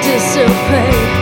disobey.